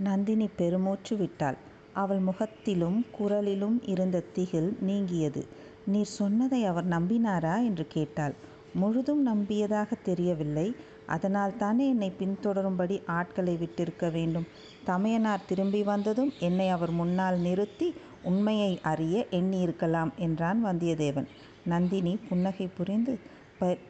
நந்தினி பெருமூச்சு விட்டாள். அவள் முகத்திலும் குரலிலும் இருந்த திகில் நீங்கியது. நீர் சொன்னதை அவர் நம்பினாரா? என்று கேட்டாள். முழுதும் நம்பியதாகத் தெரியவில்லை. அதனால்தானே என்னைப் பின்தொடரும்படி ஆட்களை விட்டிருக்க வேண்டும். தமையனார் திரும்பி வந்ததும் என்னை அவர் முன்னால் நிறுத்தி உண்மையை அறிய எண்ணியிருக்கலாம் என்றான் வந்தியத்தேவன். நந்தினி புன்னகை புரிந்து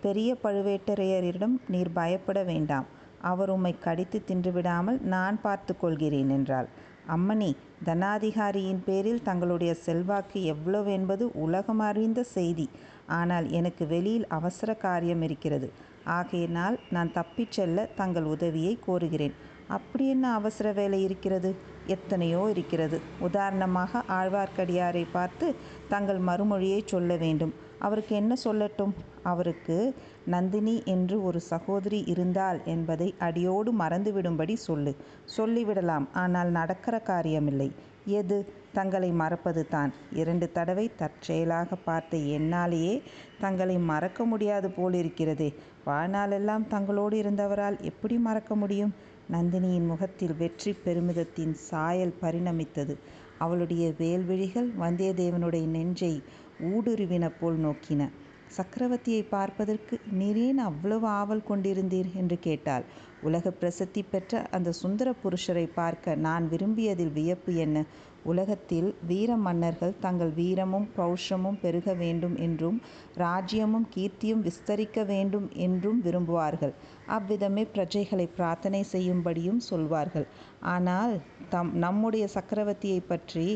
பெரிய பழுவேட்டரையரிடம் நீர் பயப்பட வேண்டாம். அவர் உம்மை கடித்து தின்றுவிடாமல் நான் பார்த்து கொள்கிறேன் என்றாள். அம்மணி தனாதிகாரியின் பேரில் தங்களுடைய செல்வாக்கு எவ்வளவென்பது உலகம் அறிந்த செய்தி. ஆனால் எனக்கு வெளியில் அவசர காரியம் இருக்கிறது. ஆகையினால் நான் தப்பிச் செல்ல தங்கள் உதவியை கோருகிறேன். அப்படி என்ன அவசர வேலை இருக்கிறது? எத்தனையோ இருக்கிறது. உதாரணமாக ஆழ்வார்க்கடியாரை பார்த்து தங்கள் மறுமொழியை சொல்ல வேண்டும். அவருக்கு என்ன சொல்லட்டும்? அவருக்கு நந்தினி என்று ஒரு சகோதரி இருந்தாள் என்பதை அடியோடு மறந்துவிடும்படி சொல்லு. சொல்லிவிடலாம். ஆனால் நடக்கிற காரியமில்லை. எது? தங்களை மறப்பது தான். இரண்டு தடவை தற்செயலாகப் பார்த்த என்னாலேயே தங்களை மறக்க முடியாது போலிருக்கிறதே. வாழ்நாளெல்லாம் தங்களோடு இருந்தவரால் எப்படி மறக்க முடியும்? நந்தினியின் முகத்தில் வெற்றி பெருமிதத்தின் சாயல் பரிணமித்தது. அவளுடைய வேல்விழிகள் வந்தியத்தேவனுடைய நெஞ்சை ஊடுருவின போல் நோக்கின. சக்கரவர்த்தியை பார்ப்பதற்கு நீரேன் அவ்வளவு ஆவல் கொண்டிருந்தீர்? என்று கேட்டாள். உலகப் பிரசித்தி பெற்ற அந்த சுந்தர புருஷரை பார்க்க நான் விரும்பியதில் வியப்பு என்ன? உலகத்தில் வீர மன்னர்கள் தங்கள் வீரமும் பௌஷ்யமும் பெருக வேண்டும் என்றும் ராஜ்யமும் கீர்த்தியும் விஸ்தரிக்க வேண்டும் என்றும் விரும்புவார்கள். அவ்விதமே பிரஜைகளை பிரார்த்தனை செய்யும்படியும் சொல்வார்கள். ஆனால் தம் நம்முடைய சக்கரவர்த்தியைப் பற்றி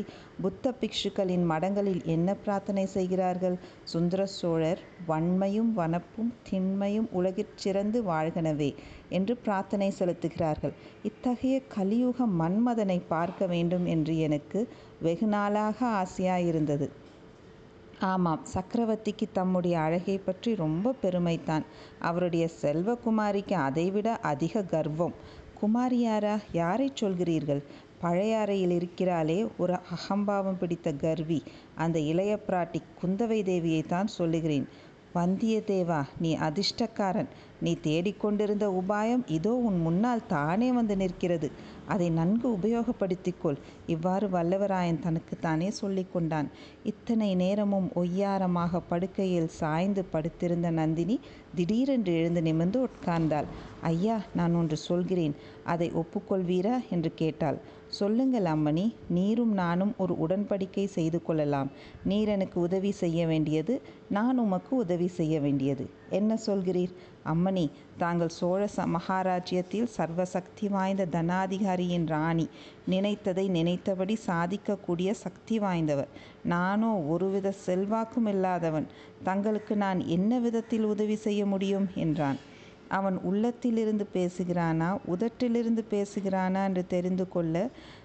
புத்த பிக்ஷுக்களின் மடங்களில் என்ன பிரார்த்தனை செய்கிறார்கள்? சுந்தர சோழர் வன்மையும் வனப்பும் திண்மையும் உலகிற் சிறந்து வாழ்கனவே என்று பிரார்த்தனை செலுத்துகிறார்கள். இத்தகைய கலியுக மன்மதனை பார்க்க வேண்டும் என்று எனக்கு வெகு நாளாக ஆசையாக இருந்தது ஆமாம் சக்கரவர்த்திக்கு தம்முடைய அழகை பற்றி ரொம்ப பெருமைத்தான் அவருடைய செல்வகுமாரிக்கு அதைவிட அதிக கர்வம். குமாரியாரா? யாரை சொல்கிறீர்கள்? பழையாறையில் இருக்கிறாளே ஒரு அகம்பாவம் பிடித்த கர்வி அந்த இளைய பிராட்டி குந்தவை தேவியைத்தான் சொல்லுகிறேன். வந்தியத்தேவா நீ அதிர்ஷ்டக்காரன். நீ தேடிக்கொண்டிருந்த உபாயம் இதோ உன் முன்னால் தானே வந்து நிற்கிறது. அதை நன்கு உபயோகப்படுத்திக் கொள். இவ்வாறு வல்லவராயன் தனக்குத்தானே சொல்லி கொண்டான். இத்தனை நேரமும் ஒய்யாரமாக படுக்கையில் சாய்ந்து படுத்திருந்த நந்தினி திடீரென்று எழுந்து நிமிர்ந்து உட்கார்ந்தாள். ஐயா நான் ஒன்று சொல்கிறேன். அதை ஒப்புக்கொள்வீரா? என்று கேட்டாள். சொல்லுங்கள் அம்மணி. நீரும் நானும் ஒரு உடன்படிக்கை செய்து கொள்ளலாம். நீர் எனக்கு உதவி செய்ய வேண்டியது நான் உமக்கு உதவி செய்ய வேண்டியது. என்ன சொல்கிறீர்? அம்மணி தாங்கள் சோழ மகாராஜ்யத்தில் சர்வசக்தி வாய்ந்த தனாதிகாரியின் ராணி. நினைத்ததை நினைத்தபடி சாதிக்கக்கூடிய சக்தி வாய்ந்தவர். நானோ ஒருவித செல்வாக்குமில்லாதவன். தங்களுக்கு நான் என்ன விதத்தில் உதவி செய்ய முடியும்? என்றான். அவன் உள்ளத்திலிருந்து பேசுகிறானா உதட்டிலிருந்து பேசுகிறானா என்று தெரிந்து கொள்ள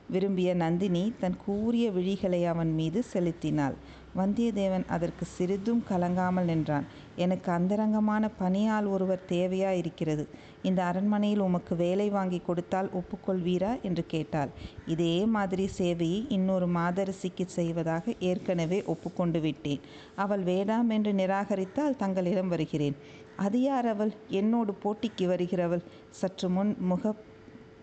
விரும்பிய நந்தினி தன் கூரிய விழிகளை அவன் மீது செலுத்தினாள். வந்தியத்தேவன் அதற்கு சிறிதும் கலங்காமல் நின்றான். எனக்கு அந்தரங்கமான பணியால் ஒருவர் தேவையாயிருக்கிறது. இந்த அரண்மனையில் உமக்கு வேலை வாங்கிக் கொடுத்தால் ஒப்புக்கொள்வீரா? என்று கேட்டாள். இதே மாதிரி சேவையை இன்னொரு மாதரசிக்கு செய்வதாக ஏற்கனவே ஒப்புக்கொண்டு விட்டேன். அவள் வேண்டாம் என்று நிராகரித்தால் தங்களிடம் வருகிறேன். அது யார் அவள்? என்னோடு போட்டிக்கு வருகிறவள். சற்று முன் முக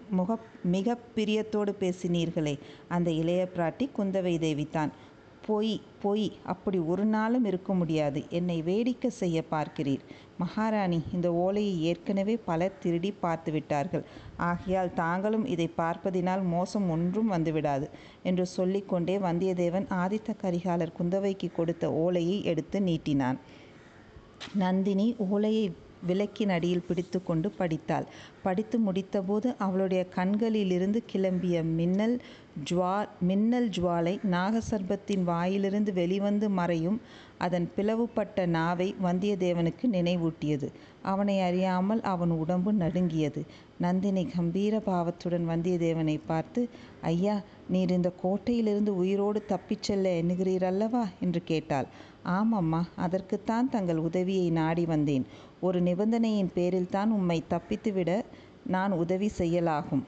முகப் மிக பிரியத்தோடு பேசினீர்களே அந்த இளைய பிராட்டி குந்தவை தேவிதான். பொய் பொய் அப்படி ஒரு நாளும் இருக்க முடியாது. என்னை வேடிக்கை செய்ய பார்க்கிறீர். மகாராணி இந்த ஓலையை ஏற்கனவே பலர் திருடிப் பார்த்துவிட்டார்கள். ஆகையால் தாங்களும் இதை பார்ப்பதினால் மோசம் ஒன்றும் வந்துவிடாது என்று சொல்லிக்கொண்டே வந்தியத்தேவன் ஆதித்த கரிகாலர் குந்தவைக்கு கொடுத்த ஓலையை எடுத்து நீட்டினான். நந்தினி ஓலையை விளக்கின் அடியில் பிடித்து கொண்டு படித்தாள். படித்து முடித்தபோது அவளுடைய கண்களிலிருந்து கிளம்பிய மின்னல் ஜுவா மின்னல் ஜுவாலை நாகசர்பத்தின் வாயிலிருந்து வெளிவந்து மறையும் அதன் பிளவுபட்ட நாவை வந்தியத்தேவனுக்கு நினைவூட்டியது. அவனை அறியாமல் அவன் உடம்பு நடுங்கியது. நந்தினி கம்பீர பாவத்துடன் வந்தியத்தேவனை பார்த்து ஐயா நீர் இந்த கோட்டையிலிருந்து உயிரோடு தப்பிச் செல்ல எண்ணுகிறீர் அல்லவா? என்று கேட்டாள். ஆமாம்மா அதற்குத்தான் தங்கள் உதவியை நாடி வந்தேன். ஒரு நிபந்தனையின் பேரில்தான் உம்மை தப்பித்துவிட நான் உதவி செய்யலாகும்.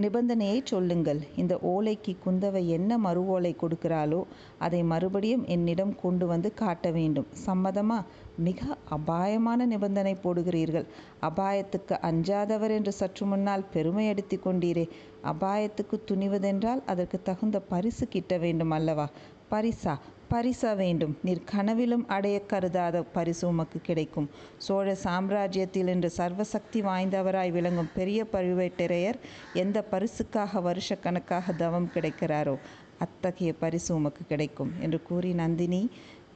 நிபந்தனையை சொல்லுங்கள். இந்த ஓலைக்கு குந்தவை என்ன மறு ஓலை கொடுக்கிறாளோ அதை மறுபடியும் என்னிடம் கொண்டு வந்து காட்ட வேண்டும். சம்மதமா? மிக அபாயமான நிபந்தனை போடுகிறீர்கள். அபாயத்துக்கு அஞ்சாதவர் என்று சற்று முன்னால் பெருமை எடுத்து கொண்டீரே. அபாயத்துக்கு துணிவதென்றால் அதற்கு தகுந்த பரிசு கிட்ட வேண்டும் அல்லவா? பரிசா? பரிச வேண்டும். நீர் கனவிலும் அடைய கருதாத பரிசு உமக்கு கிடைக்கும். சோழ சாம்ராஜ்யத்தில் இன்று சர்வசக்தி வாய்ந்தவராய் விளங்கும் பெரிய பழுவேட்டரையர் எந்த பரிசுக்காக வருஷக்கணக்காக தவம் கிடைக்கிறாரோ அத்தகைய பரிசு உமக்கு கிடைக்கும் என்று கூறி நந்தினி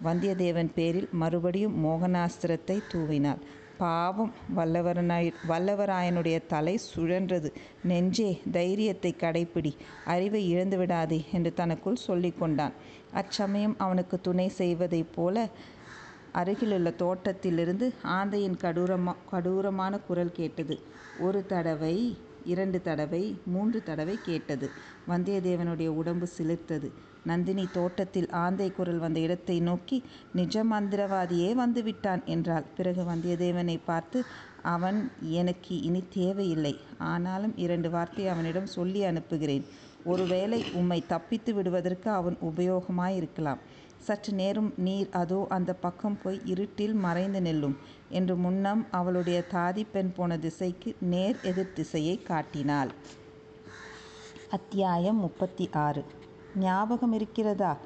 வந்தியத்தேவன் பேரில் மறுபடியும் மோகனாஸ்திரத்தை தூவினாள். பாவம் வல்லவரனாய் வல்லவராயனுடைய தலை சுழன்றது. நெஞ்சே தைரியத்தை கடைப்பிடி அறிவை இழந்து விடாதே என்று தனக்குள் சொல்லி கொண்டான். அச்சமயம் அவனுக்கு துணை செய்வதைப் போல அருகிலுள்ள தோட்டத்திலிருந்து ஆந்தையின் கடூரமா கடூரமான குரல் கேட்டது. ஒரு தடவை இரண்டு தடவை மூன்று தடவை கேட்டது. வந்தியத்தேவனுடைய உடம்பு சிலிர்த்தது. நந்தினி தோட்டத்தில் ஆந்தை குரல் வந்த இடத்தை நோக்கி நிஜ மந்திரவாதியே வந்து விட்டான் என்றாள். பிறகு வந்தியத்தேவனை பார்த்து அவன் எனக்கு இனி தேவையில்லை. ஆனாலும் இரண்டு வார்த்தை அவனிடம் சொல்லி அனுப்புகிறேன். ஒருவேளை உம்மை தப்பித்து விடுவதற்கு அவன் உபயோகமாயிருக்கலாம். சற்று நேரம் நீர் அதோ அந்த பக்கம் போய் இருட்டில் மறைந்து நெல்லும். என்று முன்னம் அவளுடைய தாதிப்பெண் போன திசைக்கு நேர் எதிர் திசையை காட்டினாள். அத்தியாயம் முப்பத்தி ஆறு ஞாபகம் இருக்கிறதா?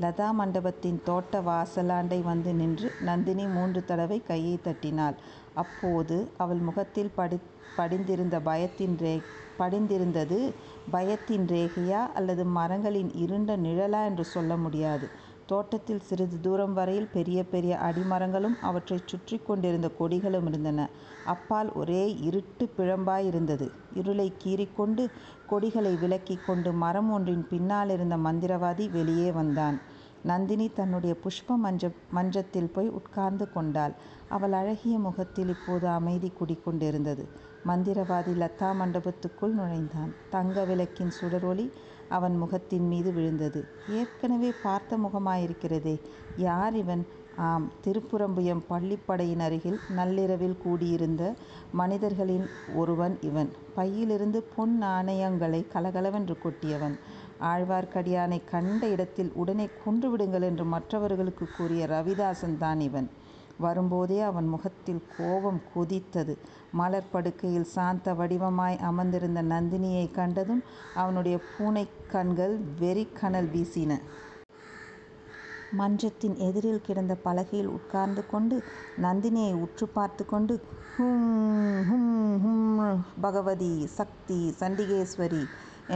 லதா மண்டபத்தின் தோட்ட வாசலாண்டை வந்து நின்று நந்தினி மூன்று தடவை கையை தட்டினாள். அப்போது அவள் முகத்தில் படி படிந்திருந்த பயத்தின் ரே படிந்திருந்தது பயத்தின் ரேகையா அல்லது மரங்களின் இருண்ட நிழலா என்று சொல்ல முடியாது. தோட்டத்தில் சிறிது தூரம் வரையில் பெரிய பெரிய அடிமரங்களும் அவற்றை சுற்றி கொண்டிருந்த கொடிகளும் இருந்தன. அப்பால் ஒரே இருட்டு பிழம்பாயிருந்தது. இருளை கீறிக்கொண்டு கொடிகளை விலக்கி கொண்டு மரம் ஒன்றின் பின்னால் இருந்த மந்திரவாதி வெளியே வந்தான். நந்தினி தன்னுடைய புஷ்ப மஞ்ச மஞ்சத்தில் போய் உட்கார்ந்து கொண்டாள். அவள் அழகிய முகத்தில் இப்போது அமைதி குடிக்கொண்டிருந்தது மந்திரவாதி லதா மண்டபத்துக்குள் நுழைந்தான். தங்க விளக்கின் சுடரொளி அவன் முகத்தின் மீது விழுந்தது. ஏற்கனவே பார்த்த முகமாயிருக்கிறதே. யார் இவன்? ஆம் திருப்புறம்புயம் பள்ளிப்படையின் அருகில் நள்ளிரவில் கூடியிருந்த மனிதர்களின் ஒருவன் இவன். பையிலிருந்து பொன் நாணயங்களை கலகலவென்று கொட்டியவன். ஆழ்வார்க்கடியானை கண்ட இடத்தில் உடனே கொன்றுவிடுங்கள் என்று மற்றவர்களுக்கு கூறிய ரவிதாசன் தான் இவன். வரும்போதே அவன் முகத்தில் கோபம் கொதித்தது. மலர் படுக்கையில் சாந்த வடிவமாய் அமர்ந்திருந்த நந்தினியை கண்டதும் அவனுடைய பூனை கண்கள் வெறிக்கனல் வீசின. மஞ்சத்தின் எதிரில் கிடந்த பலகையில் உட்கார்ந்து கொண்டு நந்தினியை உற்று பார்த்து கொண்டு ஹும் ஹும் ஹும் பகவதி சக்தி சண்டிகேஸ்வரி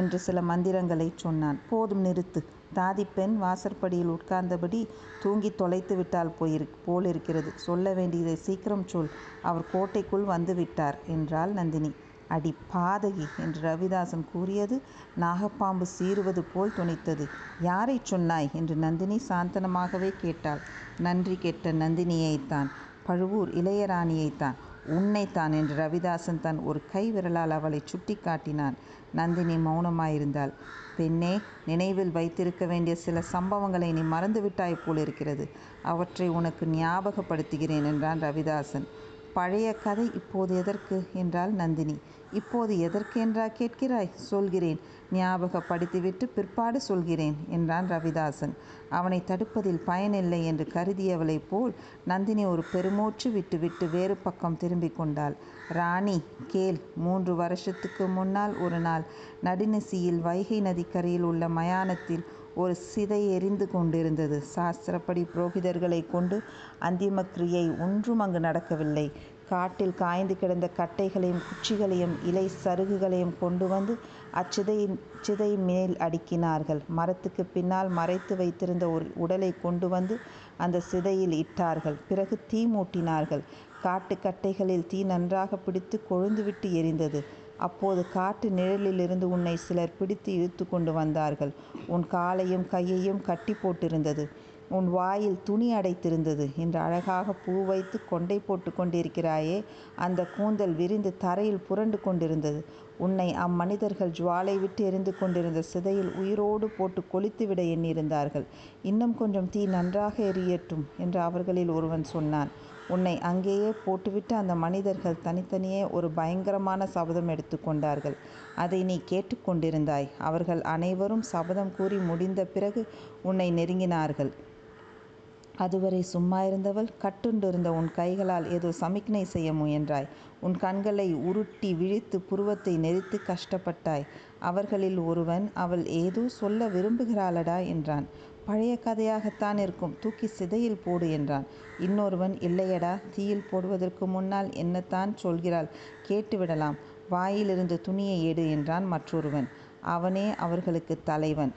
என்று சில மந்திரங்களை சொன்னான். போதும் நிறுத்து. தாதிப்பெண் வாசற்படியில் உட்கார்ந்தபடி தூங்கி தொலைத்து விட்டால் போயிரு போலிருக்கிறது. சொல்ல வேண்டியதை சீக்கிரம் சொல். அவர் கோட்டைக்குள் வந்து விட்டார் என்றாள் நந்தினி. அடி பாதகி என்று ரவிதாசன் கூறியது நாகப்பாம்பு சீறுவது போல் துணித்தது. யாரை சொன்னாய்? என்று நந்தினி சாந்தனமாகவே கேட்டாள். நன்றி கெட்ட நந்தினியைத்தான். பழுவூர் இளையராணியைத்தான். உன்னைத்தான் என்று ரவிதாசன் தன் ஒரு கை விரலால் அவளை சுட்டி காட்டினான். நந்தினி மௌனமாயிருந்தாள். பெண்ணே நினைவில் வைத்திருக்க வேண்டிய சில சம்பவங்களை நீ மறந்துவிட்டாய் போலிருக்கிறது. அவற்றை உனக்கு ஞாபகப்படுத்துகிறேன் என்றான் ரவிதாசன். பழைய கதை இப்போது எதற்கு? என்றாள் நந்தினி. இப்போது எதற்கு என்றா கேட்கிறாய்? சொல்கிறேன். ஞாபகப்படுத்திவிட்டு பிற்பாடு சொல்கிறேன் என்றான் ரவிதாசன். அவனை தடுப்பதில் பயனில்லை என்று கருதியவளைப் போல் நந்தினி ஒரு பெருமூச்சு விட்டுவிட்டு வேறு பக்கம் திரும்பிக் கொண்டாள். ராணி கேள் மூன்று வருஷத்துக்கு முன்னால் ஒரு நாள் நடுநிசியில் வைகை நதிக்கரையில் உள்ள மயானத்தில் ஒரு சிதை எரிந்து கொண்டிருந்தது. சாஸ்திரப்படி புரோகிதர்களை கொண்டு அந்திம கிரியை ஒன்றும் அங்கு நடக்கவில்லை. காட்டில் காய்ந்து கிடந்த கட்டைகளையும் குச்சிகளையும் இலை சருகுகளையும் கொண்டு வந்து அச்சிதையின் சிதை மேல் அடுக்கினார்கள். மரத்துக்கு பின்னால் மறைத்து வைத்திருந்த ஒரு உடலை கொண்டு வந்து அந்த சிதையில் இட்டார்கள். பிறகு தீ மூட்டினார்கள். காட்டு கட்டைகளில் தீ நன்றாக பிடித்து கொழுந்துவிட்டு எரிந்தது. அப்போது காட்டு நிழலிலிருந்து உன்னை சிலர் பிடித்து இழுத்து கொண்டு வந்தார்கள். உன் காலையும் கையையும் கட்டி போட்டிருந்தது. உன் வாயில் துணி அடைத்திருந்தது என்று அழகாக பூ வைத்து கொண்டை போட்டு கொண்டிருக்கிறாயே. அந்த கூந்தல் விரிந்து தரையில் புரண்டு கொண்டிருந்தது. உன்னை அம்மனிதர்கள் ஜுவாலை விட்டு எரிந்து கொண்டிருந்த சிதையில் உயிரோடு போட்டு கொளித்துவிட எண்ணியிருந்தார்கள். இன்னும் கொஞ்சம் தீ நன்றாக எரியட்டும் என்று அவர்களில் ஒருவன் சொன்னான். உன்னை அங்கேயே போட்டுவிட்டு அந்த மனிதர்கள் தனித்தனியே ஒரு பயங்கரமான சபதம் எடுத்துக்கொண்டார்கள் அதை நீ கேட்டு கொண்டிருந்தாய். அவர்கள் அனைவரும் சபதம் கூறி முடிந்த பிறகு உன்னை நெருங்கினார்கள். அதுவரை சும்மா இருந்தவள் கட்டுண்டிருந்த உன் கைகளால் ஏதோ சமிக்ஞை செய்ய முயன்றாய். உன் கண்களை உருட்டி விழித்து புருவத்தை நெரித்து கஷ்டப்பட்டாய். அவர்களில் ஒருவன் அவள் ஏதோ சொல்ல விரும்புகிறாளடா என்றான். பழைய கதையாகத்தான் இருக்கும். தூக்கி சிதையில் போடு என்றான். இன்னொருவன் இல்லையடா தீயில் போடுவதற்கு முன்னால் என்னத்தான் சொல்கிறாள்? கேட்டுவிடலாம் வாயிலிருந்து துணியை எடு என்றான் மற்றொருவன். அவனே அவர்களுக்கு தலைவன்.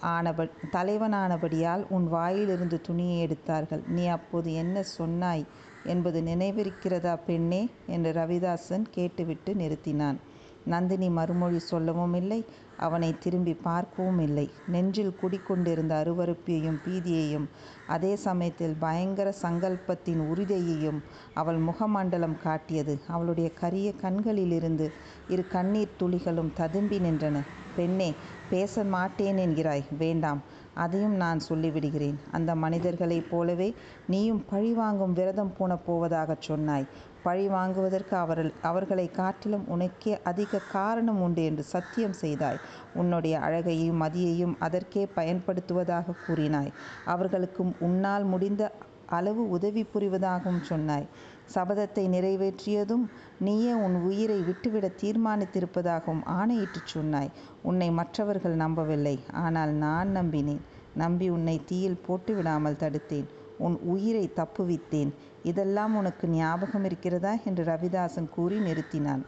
ஆனப தலைவனானபடியால் உன் வாயிலிருந்து துணியை எடுத்தார்கள். நீ அப்போது என்ன சொன்னாய் என்பது நினைவிருக்கிறதா பெண்ணே? என்று ரவிதாசன் கேட்டுவிட்டு நிறுத்தினான். நந்தினி மறுமொழி சொல்லவும் இல்லை அவனை திரும்பி பார்க்கவும் இல்லை. நெஞ்சில் குடிக்கொண்டிருந்த அருவருப்பையும் பீதியையும் அதே சமயத்தில் பயங்கர சங்கல்பத்தின் உறுதியையும் அவள் முகமண்டலம் காட்டியது. அவளுடைய கரிய கண்களிலிருந்து இரு கண்ணீர் துளிகளும் ததும்பி நின்றன. பெண்ணே பேச மாட்டேன் என்கிறாய். வேண்டாம் அதையும் நான் சொல்லிவிடுகிறேன். அந்த மனிதர்களைப் போலவே நீயும் பழிவாங்கும் விரதம் பூண போவதாகச் சொன்னாய். பழி வாங்குவதற்கு அவர்கள் அவர்களை காட்டிலும் உனக்கே அதிக காரணம் உண்டு என்று சத்தியம் செய்தாய். உன்னுடைய அழகையும் மதியையும் அதற்கே பயன்படுத்துவதாக கூறினாய். அவர்களுக்கும் உன்னால் முடிந்த அளவு உதவி புரிவதாகவும் சொன்னாய். சபதத்தை நிறைவேற்றியதும் நீயே உன் உயிரை விட்டுவிட தீர்மானித்திருப்பதாகவும் ஆணையிட்டுச் சொன்னாய். உன்னை மற்றவர்கள் நம்பவில்லை. ஆனால் நான் நம்பினேன். நம்பி உன்னை தீயில் போட்டு விடாமல் தடுத்தேன். உன் உயிரை தப்புவித்தேன். இதெல்லாம் உனக்கு ஞாபகம் இருக்கிறதா என்று ரவிதாசன் கூறி நிறுத்தினான்.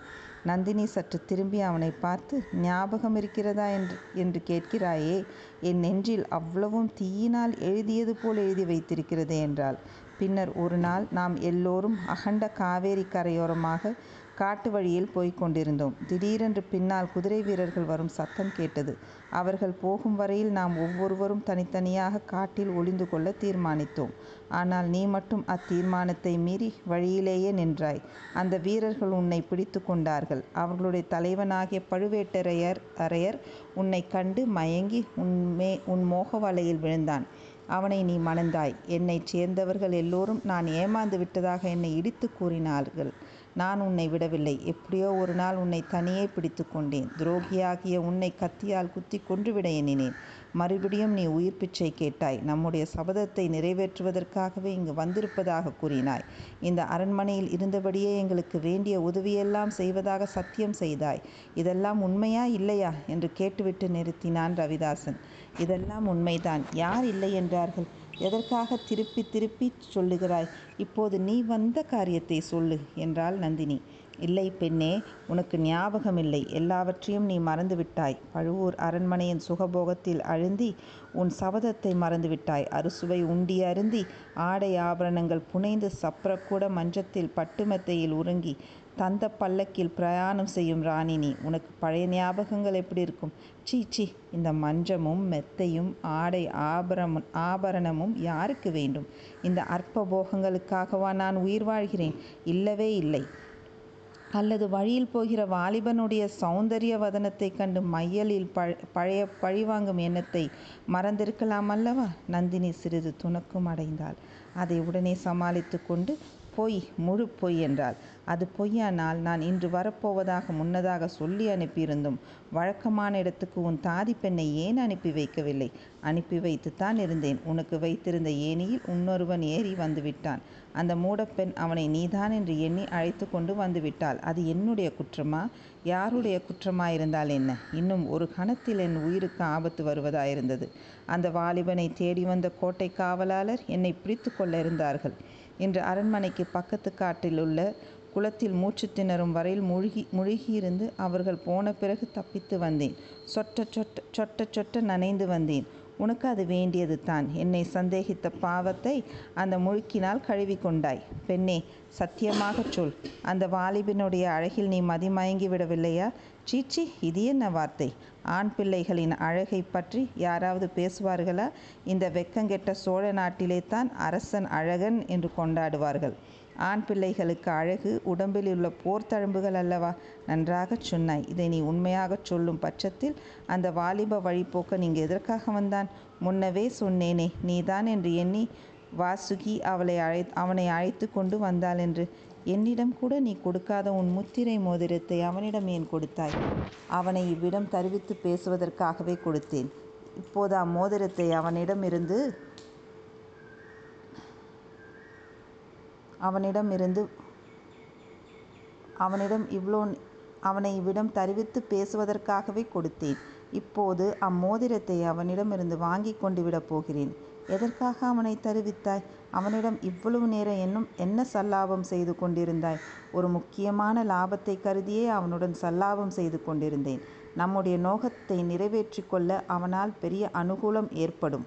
நந்தினி சற்று திரும்பி அவனை பார்த்து ஞாபகம் இருக்கிறதா என்று என்று கேட்கிறாயே என் நெஞ்சில் அவ்வளவும் தீயினால் எழுதியது போல் எழுதி வைத்திருக்கிறது என்றாள். பின்னர் ஒரு நாள் நாம் எல்லோரும் அகண்ட காவேரி கரையோரமாக காட்டு வழியில் போய்க் கொண்டிருந்தோம். திடீரென்று பின்னால் குதிரை வீரர்கள் வரும் சத்தம் கேட்டது. அவர்கள் போகும் வரையில் நாம் ஒவ்வொருவரும் தனித்தனியாக காட்டில் ஒளிந்து கொள்ள தீர்மானித்தோம். ஆனால் நீ மட்டும் அத்தீர்மானத்தை மீறி வழியிலேயே நின்றாய். அந்த வீரர்கள் உன்னை பிடித்து கொண்டார்கள். அவர்களுடைய தலைவனாகிய பழுவேட்டரையர் அரையர் உன்னை கண்டு மயங்கி உன்மே உன் மோக வலையில் விழுந்தான். அவனை நீ மணந்தாய். என்னைச் சேர்ந்தவர்கள் எல்லோரும் நான் ஏமாந்து விட்டதாக என்னை இடித்து கூறினார்கள். நான் உன்னை விடவில்லை. எப்படியோ ஒரு நாள் உன்னை தனியே பிடித்து கொண்டேன். துரோகியாகிய உன்னை கத்தியால் குத்தி கொன்றுவிட எண்ணினேன். மறுபடியும் நீ உயிர் பிச்சை கேட்டாய். நம்முடைய சபதத்தை நிறைவேற்றுவதற்காகவே இங்கு வந்திருப்பதாக கூறினாய். இந்த அரண்மனையில் இருந்தபடியே எங்களுக்கு வேண்டிய உதவியெல்லாம் செய்வதாக சத்தியம் செய்தாய். இதெல்லாம் உண்மையா இல்லையா? என்று கேட்டுவிட்டு நிறுத்தினான் ரவிதாசன். இதெல்லாம் உண்மைதான். யார் இல்லை என்றார்கள்? எதற்காக திருப்பி திருப்பி சொல்லுகிறாய்? இப்போது நீ வந்த காரியத்தை சொல்லு என்றாள் நந்தினி. இல்லை பெண்ணே உனக்கு ஞாபகமில்லை. எல்லாவற்றையும் நீ மறந்துவிட்டாய். பழுவூர் அரண்மனையின் சுகபோகத்தில் அழுந்தி உன் சபதத்தை மறந்துவிட்டாய். அறுசுவை உண்டி அருந்தி ஆடை ஆபரணங்கள் புனைந்து சப்ரக்கூட மஞ்சத்தில் பட்டுமெத்தையில் உறங்கி தந்த பல்லக்கில் பிரயாணம் செய்யும் ராணி நீ. உனக்கு பழைய ஞாபகங்கள் எப்படி இருக்கும்? சீ சீ இந்த மஞ்சமும் மெத்தையும் ஆடை ஆபரம் ஆபரணமும் யாருக்கு வேண்டும்? இந்த அற்ப போகங்களுக்காகவா நான் உயிர் வாழ்கிறேன்? இல்லவே இல்லை. அல்லது வழியில் போகிற வாலிபனுடைய சௌந்தரிய வதனத்தை கண்டு மையலில் பழ பழைய பழிவாங்கும் எண்ணத்தை மறந்திருக்கலாம் அல்லவா? நந்தினி சிறிது துணக்கும் அடைந்தாள். அதை உடனே சமாளித்து கொண்டு பொய் முழு பொய் என்றாள். அது பொய்யானால் நான் இன்று வரப்போவதாக முன்னதாக சொல்லி அனுப்பியிருந்தும் வழக்கமான இடத்துக்கு உன் தாதி பெண்ணை ஏன் அனுப்பி வைக்கவில்லை? அனுப்பி வைத்துத்தான் இருந்தேன். உனக்கு வைத்திருந்த ஏனியில் இன்னொருவன் ஏறி வந்துவிட்டான். அந்த மூடப்பெண் அவனை நீதான் என்று எண்ணி அழைத்து கொண்டு வந்துவிட்டாள். அது என்னுடைய குற்றமா? யாருடைய குற்றமாயிருந்தால் என்ன? இன்னும் ஒரு கணத்தில் என் உயிருக்கு ஆபத்து வருவதாயிருந்தது. அந்த வாலிபனை தேடி வந்த கோட்டை காவலாளர் என்னை பிடித்து கொள்ள இருந்தார்கள். இன்று அரண்மனைக்கு பக்கத்து காட்டில் உள்ள குளத்தில் மூச்சு திணறும் வரையில் முழுகி முழுகியிருந்து அவர்கள் போன பிறகு தப்பித்து வந்தேன். சொட்ட சொட்ட சொட்ட சொட்ட நனைந்து வந்தேன். உனக்கு அது வேண்டியது தான். என்னை சந்தேகித்த பாவத்தை அந்த முழுக்கினால் கழுவி கொண்டாய். பெண்ணே சத்தியமாகச் சொல். அந்த வாலிபனுடைய அழகில் நீ மதிமயங்கி விடவில்லையா? சீச்சி இது என்ன வார்த்தை? ஆண் பிள்ளைகளின் அழகை பற்றி யாராவது பேசுவார்களா? இந்த வெக்கங்கெட்ட சோழ நாட்டிலே தான் அரசன் அழகன் என்று கொண்டாடுவார்கள். ஆண் பிள்ளைகளுக்கு அழகு உடம்பில் உள்ள போர்த்தழும்புகள் அல்லவா? நன்றாகச் சொன்னாய். இதை நீ உண்மையாகச் சொல்லும் பட்சத்தில் அந்த வாலிப வழிபோக்கன் இங்கு எதற்காக வந்தான்? முன்னவே சொன்னேனே நீதான் என்று எண்ணி வாசுகி அவளை அழை அவனை அழைத்து கொண்டு வந்தாள் என்று. என்னிடம் கூட நீ கொடுக்காத உன் முத்திரை மோதிரத்தை அவனிடம் ஏன் கொடுத்தாய்? அவனை இவ்விடம் தருவித்து பேசுவதற்காகவே கொடுத்தேன். இப்போது அம்மோதிரத்தை அவனிடமிருந்து அவனிடமிருந்து அவனிடம் இவ்வளோ அவனை இவ்விடம் தருவித்து பேசுவதற்காகவே கொடுத்தேன். இப்போது அம்மோதிரத்தை அவனிடமிருந்து வாங்கி கொண்டு விடப் போகிறேன். எதற்காக அவனை தருவித்தாய்? அவனிடம் இவ்வளவு நேரம் என்னும் என்ன சல்லாபம் செய்து கொண்டிருந்தாய்? ஒரு முக்கியமான லாபத்தை கருதியே அவனுடன் சல்லாபம் செய்து கொண்டிருந்தேன். நம்முடைய நோகத்தை நிறைவேற்றி கொள்ள அவனால் பெரிய அனுகூலம் ஏற்படும்.